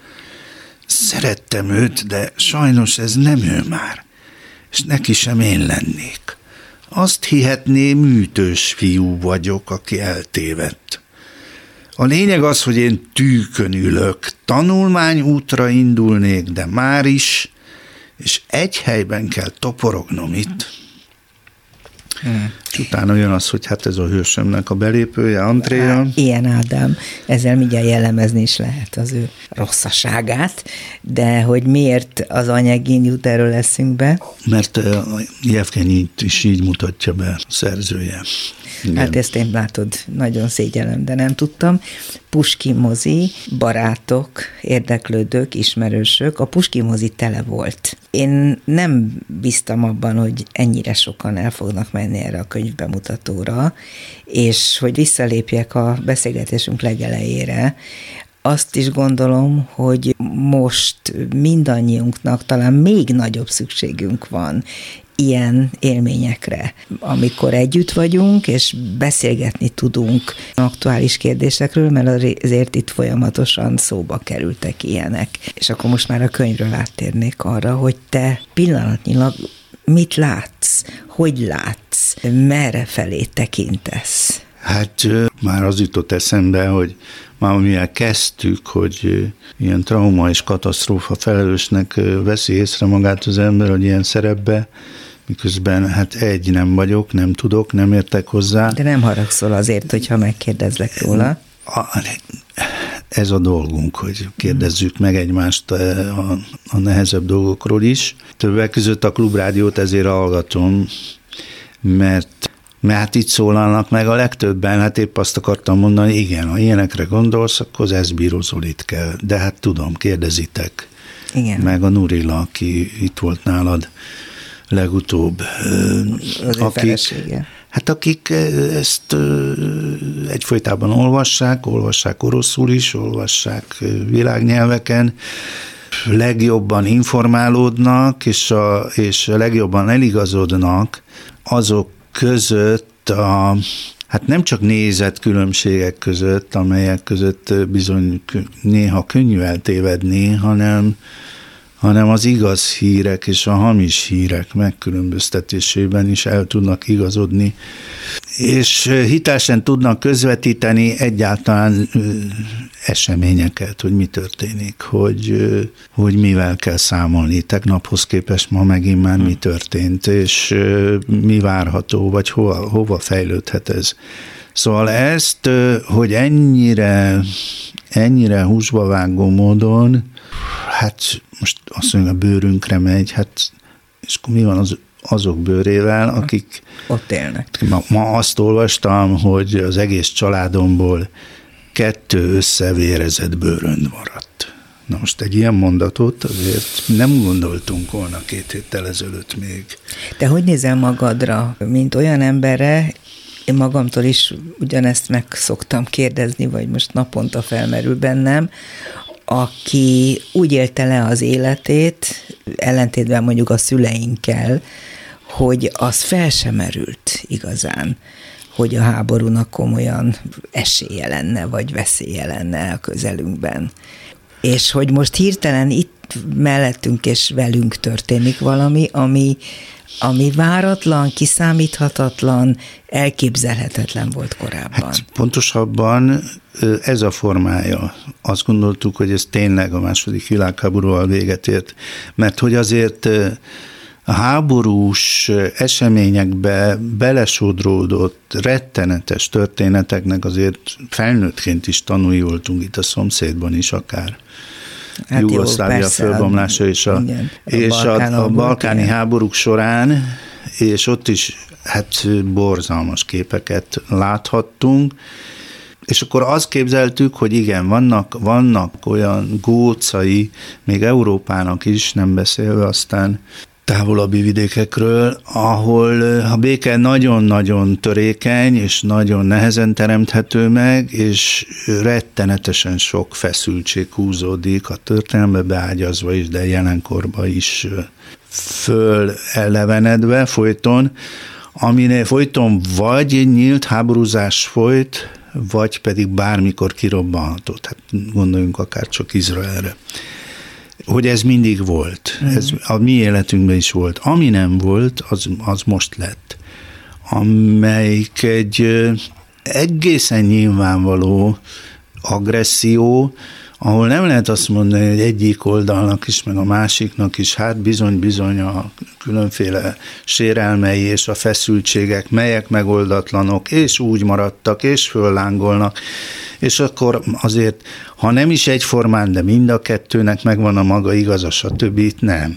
Szerettem őt, de sajnos ez nem ő már, és neki sem én lennék. Azt hihetné, műtős fiú vagyok, aki eltévedt. A lényeg az, hogy én tűkön ülök, tanulmány útra indulnék, de már is, és egy helyben kell toporognom itt. Hmm. És utána jön az, hogy hát ez a hősömnek a belépője, Andréa. Ilyen Ádám, ezzel mindjárt jellemezni is lehet az ő rosszaságát, de hogy miért az anyagin jut erről eszünkbe? Mert Jevgenyit is így mutatja be a szerzője. Igen. Hát ezt én látod, nagyon szégyellem, de nem tudtam. Puski mozi, barátok, érdeklődők, ismerősök, a Puski mozi tele volt. Én nem bíztam abban, hogy ennyire sokan el fognak menni erre a könyvbemutatóra, és hogy visszalépjek a beszélgetésünk legelejére, azt is gondolom, hogy most mindannyiunknak talán még nagyobb szükségünk van ilyen élményekre, amikor együtt vagyunk, és beszélgetni tudunk aktuális kérdésekről, mert azért itt folyamatosan szóba kerültek ilyenek. És akkor most már a könyvről áttérnék arra, hogy te pillanatnyilag mit látsz, hogy látsz, merre felé tekintesz? Hát már az jutott eszembe, hogy már mivel kezdtük, hogy ilyen trauma és katasztrófa felelősnek veszi észre magát az ember, hogy ilyen szerepbe, miközben hát egy nem vagyok, nem tudok, nem értek hozzá. De nem haragszol azért, hogyha megkérdezlek róla. A, ez a dolgunk, hogy kérdezzük meg egymást a, a nehezebb dolgokról is. Többek között a klubrádiót ezért hallgatom, mert mert hát itt szólalnak meg a legtöbben, hát épp azt akartam mondani, igen, ha ilyenekre gondolsz, akkor az Eszbirozolit kell. De hát tudom, kérdezitek. Igen. Meg a Nurila, aki itt volt nálad legutóbb. Az akik, felesége. Hát akik ezt egyfolytában olvassák, olvassák oroszul is, olvassák világnyelveken, legjobban informálódnak, és, a, és legjobban eligazodnak azok között a, hát nem csak nézett különbségek között, amelyek között bizony néha könnyű eltévedni, hanem, hanem az igaz hírek és a hamis hírek megkülönböztetésében is el tudnak igazodni, és hitelesen tudnak közvetíteni egyáltalán eseményeket, hogy mi történik, hogy, hogy mivel kell számolni. Tegnaphoz képest ma megint már mi történt, és mi várható, vagy hova, hova fejlődhet ez. Szóval ezt, hogy ennyire, ennyire húsba vágó módon, hát most azt mondja, a bőrünkre megy, hát és akkor mi van az azok bőrével, akik... Ott élnek. Ma, ma azt olvastam, hogy az egész családomból kettő összevérezett bőrönd maradt. Na most egy ilyen mondatot azért nem gondoltunk volna két héttel ezelőtt még. Te hogy nézel magadra, mint olyan emberre, én magamtól is ugyanezt meg szoktam kérdezni, vagy most naponta felmerül bennem, aki úgy élte le az életét, ellentétben mondjuk a szüleinkkel, hogy az fel sem merült igazán hogy a háborúnak komolyan esélye lenne, vagy veszélye lenne a közelünkben. És hogy most hirtelen itt mellettünk és velünk történik valami, ami, ami váratlan, kiszámíthatatlan, elképzelhetetlen volt korábban. Hát pontosabban ez a formája. Azt gondoltuk, hogy ez tényleg a második világháborúval véget ért, mert hogy azért a háborús eseményekbe belesodródott rettenetes történeteknek azért felnőttként is tanulni voltunk itt a szomszédban is akár. Hát Jugoszlávia fölbomlása és a, igen, a és Balkán a, a balkáni igen. háborúk során, és ott is hát borzalmas képeket láthattunk, és akkor azt képzeltük, hogy igen, vannak, vannak olyan gócai, még Európának is, nem beszélve aztán távolabbi vidékekről, ahol a béke nagyon-nagyon törékeny, és nagyon nehezen teremthető meg, és rettenetesen sok feszültség húzódik a történelme beágyazva is, de jelenkorba is föl elevenedve folyton, aminél folyton vagy nyílt háborúzás folyt, vagy pedig bármikor kirobbanhatott. Hát gondoljunk akár csak Izraelre hogy ez mindig volt. Mm. Ez a mi életünkben is volt. Ami nem volt, az, az most lett. Amelyik egy egészen nyilvánvaló agresszió, ahol nem lehet azt mondani, hogy egyik oldalnak is, meg a másiknak is, hát bizony-bizony a különféle sérelmei és a feszültségek, melyek megoldatlanok, és úgy maradtak, és föllángolnak, és akkor azért, ha nem is egyformán, de mind a kettőnek megvan a maga igaza, stb. Itt nem.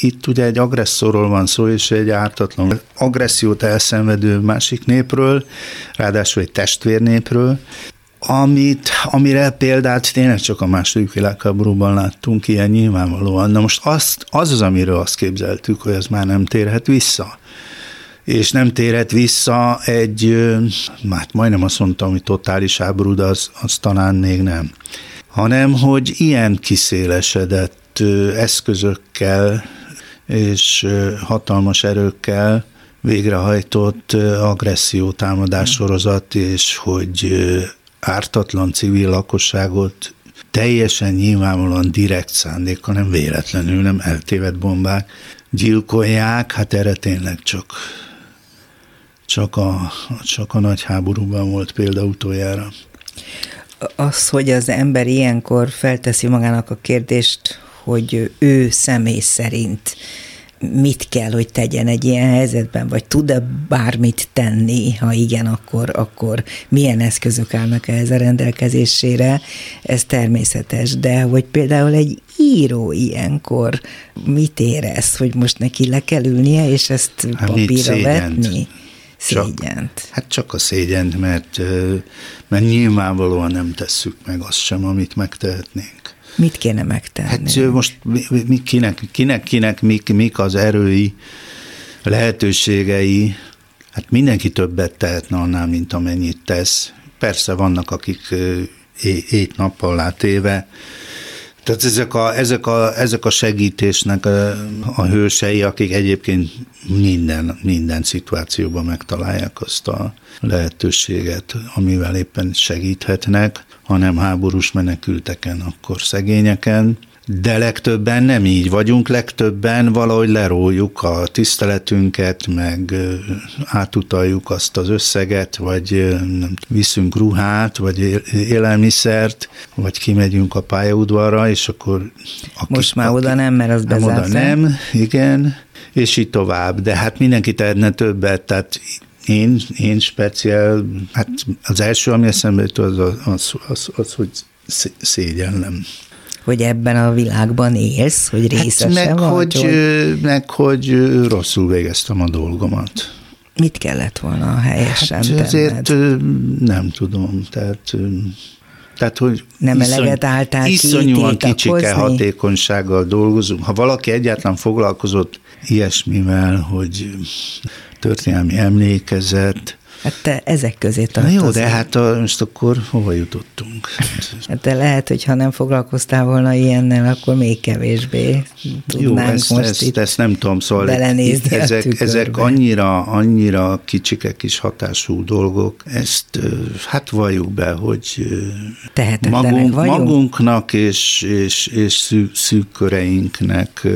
Itt ugye egy agresszorról van szó, és egy ártatlan agressziót elszenvedő másik népről, ráadásul egy testvérnépről, amit, amire példát tényleg csak a második világháborúban láttunk ilyen nyilvánvalóan. Na most azt, az az, amiről azt képzeltük, hogy ez már nem térhet vissza. És nem térhet vissza egy, hát majdnem azt mondtam, hogy totális háború, de az, az talán még nem. Hanem, hogy ilyen kiszélesedett eszközökkel és hatalmas erőkkel végrehajtott agresszió támadás sorozat, és hogy ártatlan civil lakosságot teljesen nyilvánvalóan direkt szándékkal, nem véletlenül, nem eltévedt bombák gyilkolják, hát erre tényleg csak, csak a, csak a nagy háborúban volt példa utoljára. Az, hogy az ember ilyenkor felteszi magának a kérdést, hogy ő személy szerint mit kell, hogy tegyen egy ilyen helyzetben, vagy tud-e bármit tenni, ha igen, akkor, akkor milyen eszközök állnak ehhez a rendelkezésére, ez természetes, de hogy például egy író ilyenkor mit érez, hogy most neki le kell ülnie, és ezt hát papírra vetni? Szégyent. Csak, hát csak a szégyent, mert, mert nyilvánvalóan nem tesszük meg azt sem, amit megtehetnénk. Mit kéne megtenni? Hát most kinek, kinek, kinek mik, mik az erői, lehetőségei, hát mindenki többet tehetne annál, mint amennyit tesz. Persze vannak, akik ét nappal látéve, tehát ezek a, ezek a, ezek a segítésnek a, a hősei, akik egyébként minden, minden szituációban megtalálják azt a lehetőséget, amivel éppen segíthetnek hanem háborús menekülteken, akkor szegényeken, de legtöbben nem így vagyunk, legtöbben valahogy leróljuk a tiszteletünket, meg átutaljuk azt az összeget, vagy nem, viszünk ruhát, vagy élelmiszert, vagy kimegyünk a pályaudvarra, és akkor... Aki, Most már aki, oda nem, mert az nem oda nem, igen, és így tovább. De hát mindenki tehetne többet, tehát én, én speciál, hát az első, ami eszembe jut, az, az, az, az, az hogy szégyellem. Hogy ebben a világban élsz, hogy hát részese hát meg, vagy? Hogy, hogy... Meg, hogy rosszul végeztem a dolgomat. Mit kellett volna helyesen hát ezért nem tudom, tehát tehát, hogy nem iszony, eleget álltál iszonyúan kicsike hatékonysággal dolgozunk. Ha valaki egyáltalán foglalkozott ilyesmivel, hogy történelmi emlékezet. Hát te ezek közé tartozol. Na jó, de hát a, most akkor hova jutottunk? Hát te lehet, hogy ha nem foglalkoztál volna ilyennel, akkor még kevésbé tudnánk jó, ezt, most ezt, itt ezt nem tudom, szóval ezek, ezek annyira, annyira kicsike kis hatású dolgok, ezt hát valljuk be, hogy magunk, magunknak és, és, és szűk, szűk köreinknek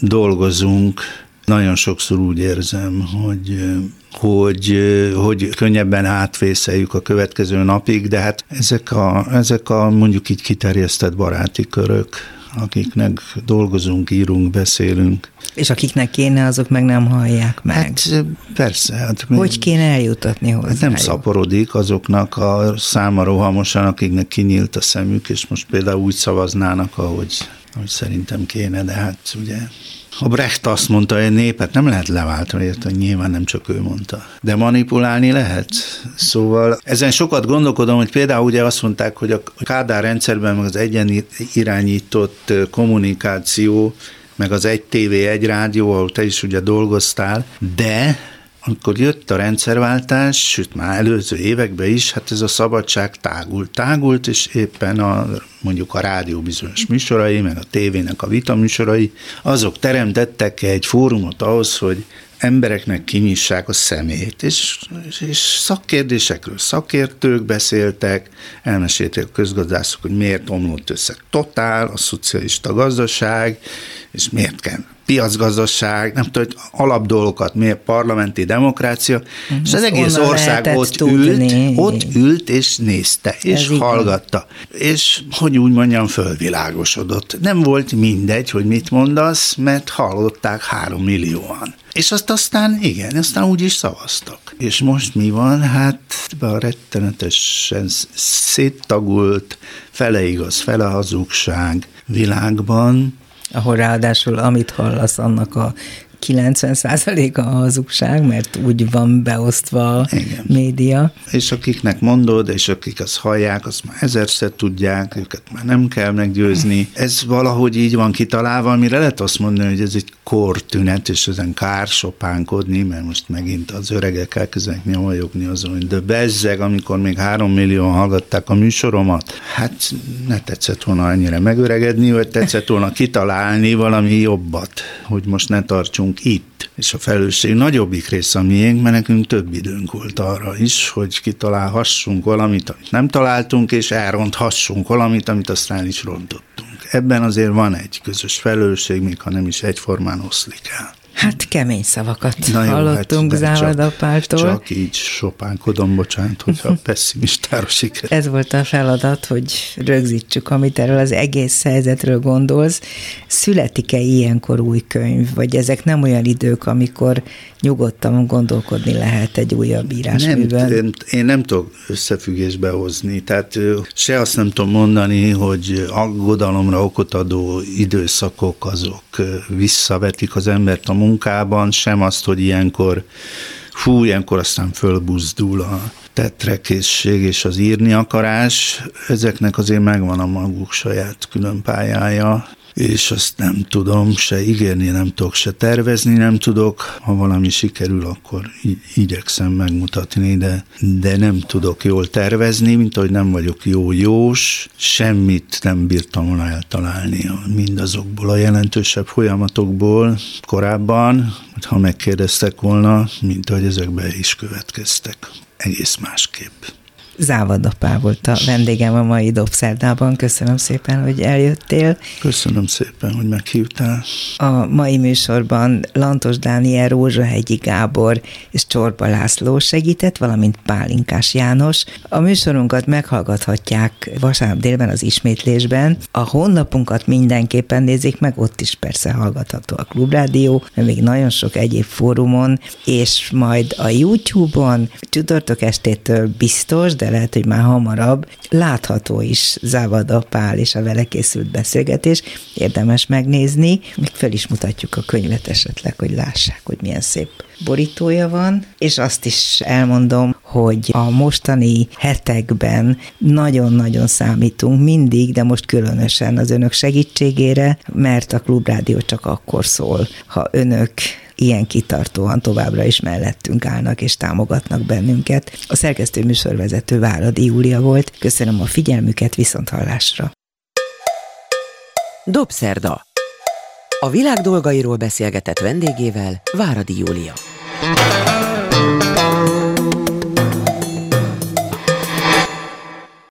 dolgozunk, nagyon sokszor úgy érzem, hogy hogy, hogy könnyebben átvészeljük a következő napig, de hát ezek a, ezek a mondjuk így kiterjesztett baráti körök, akiknek dolgozunk, írunk, beszélünk. És akiknek kéne, azok meg nem hallják meg. Hát persze. Hát hogy kéne eljutatni hozzá? Hát nem szaporodik azoknak a száma rohamosan, akiknek kinyílt a szemük, és most például úgy szavaznának, ahogy, ahogy szerintem kéne, de hát ugye a Brecht azt mondta, hogy népet nem lehet leváltani, érte, nyilván nem csak ő mondta. De manipulálni lehet. Szóval ezen sokat gondolkodom, hogy például ugye azt mondták, hogy a Kádár rendszerben meg az egyen irányított kommunikáció, meg az egy tévé, egy rádió, ahol te is ugye dolgoztál, de amikor jött a rendszerváltás, sőt már előző években is, hát ez a szabadság tágult, tágult, és éppen a, mondjuk a rádió bizonyos műsorai, meg a tévének a vita műsorai, azok teremtettek egy fórumot ahhoz, hogy embereknek kinyissák a szemét, és, és szakkérdésekről szakértők beszéltek, elmesélték a közgazdászok, hogy miért omlott össze totál a szocialista gazdaság, és miért kell piacgazdaság, nem tudom, alapdolgokat, miért parlamenti demokrácia, mm, és az egész ország ott ült, ott ült és nézte, és Ez hallgatta. És, hogy úgy mondjam, fölvilágosodott. Nem volt mindegy, hogy mit mondasz, mert hallották három millióan. És azt aztán, igen, aztán úgy is szavaztak. És most mi van? Hát a rettenetesen széttagult, fele igaz, fele hazugság világban, ahol ráadásul amit hallasz, annak a 90%-a a hazugság, mert úgy van beosztva a Igen. média. És akiknek mondod, és akik azt hallják, azt már ezerszer tudják, őket már nem kell meggyőzni. Ez valahogy így van kitalálva, amire lehet azt mondani, hogy ez egy kortünet, és ezen kár sopánkodni, mert most megint az öregek elkezdenek nyomajogni azon, hogy de bezzeg, amikor még három millió hallgatták a műsoromat, hát ne tetszett volna annyira megöregedni, vagy tetszett volna kitalálni valami jobbat, hogy most ne tartsunk vagyunk itt, és a felelősség nagyobbik része a miénk, mert nekünk több időnk volt arra is, hogy kitalálhassunk valamit, amit nem találtunk, és elronthassunk valamit, amit aztán is rontottunk. Ebben azért van egy közös felelősség, még ha nem is egyformán oszlik el. Hát kemény szavakat Na jó, hallottunk hát, Závadapától. Csak, csak így sopánkodom, bocsánat, hogyha pessimistára siker. Ez volt a feladat, hogy rögzítsük, amit erről az egész helyzetről gondolsz. Születik-e ilyenkor új könyv, vagy ezek nem olyan idők, amikor nyugodtan gondolkodni lehet egy újabb írásműben? Nem, én nem tudok összefüggésbe hozni, tehát se azt nem tudom mondani, hogy aggodalomra okot adó időszakok azok visszavetik az embert a munkában, sem azt, hogy ilyenkor fú, ilyenkor aztán fölbuzdul a tetrekészség és az írni akarás. Ezeknek azért megvan a maguk saját külön pályája, és azt nem tudom se ígérni, nem tudok se tervezni, nem tudok. Ha valami sikerül, akkor igyekszem megmutatni, de, de nem tudok jól tervezni, mint ahogy nem vagyok jó jós, semmit nem bírtam volna eltalálni mindazokból a jelentősebb folyamatokból korábban, ha megkérdeztek volna, mint ahogy ezekbe is következtek. Egész másképp. Závadapá volt a vendégem a mai Dobszerdában. Köszönöm szépen, hogy eljöttél. Köszönöm szépen, hogy meghívtál. A mai műsorban Lantos Dániel, Rózsahegyi Gábor és Csorba László segített, valamint Pálinkás János. A műsorunkat meghallgathatják vasárnap délben az ismétlésben. A honlapunkat mindenképpen nézik meg, ott is persze hallgatható a Klubrádió, mert még nagyon sok egyéb fórumon, és majd a YouTube-on csütörtök estétől biztos, de de lehet, hogy már hamarabb. Látható is Závada Pál és a vele készült beszélgetés. Érdemes megnézni, még fel is mutatjuk a könyvet esetleg, hogy lássák, hogy milyen szép borítója van, és azt is elmondom, hogy a mostani hetekben nagyon-nagyon számítunk mindig, de most különösen az önök segítségére, mert a Klubrádió csak akkor szól, ha önök ilyen kitartóan továbbra is mellettünk állnak és támogatnak bennünket. A szerkesztő műsorvezető Váradi Júlia volt. Köszönöm a figyelmüket, viszont hallásra. Dobszerda. A világ dolgairól beszélgetett vendégével Váradi Júlia.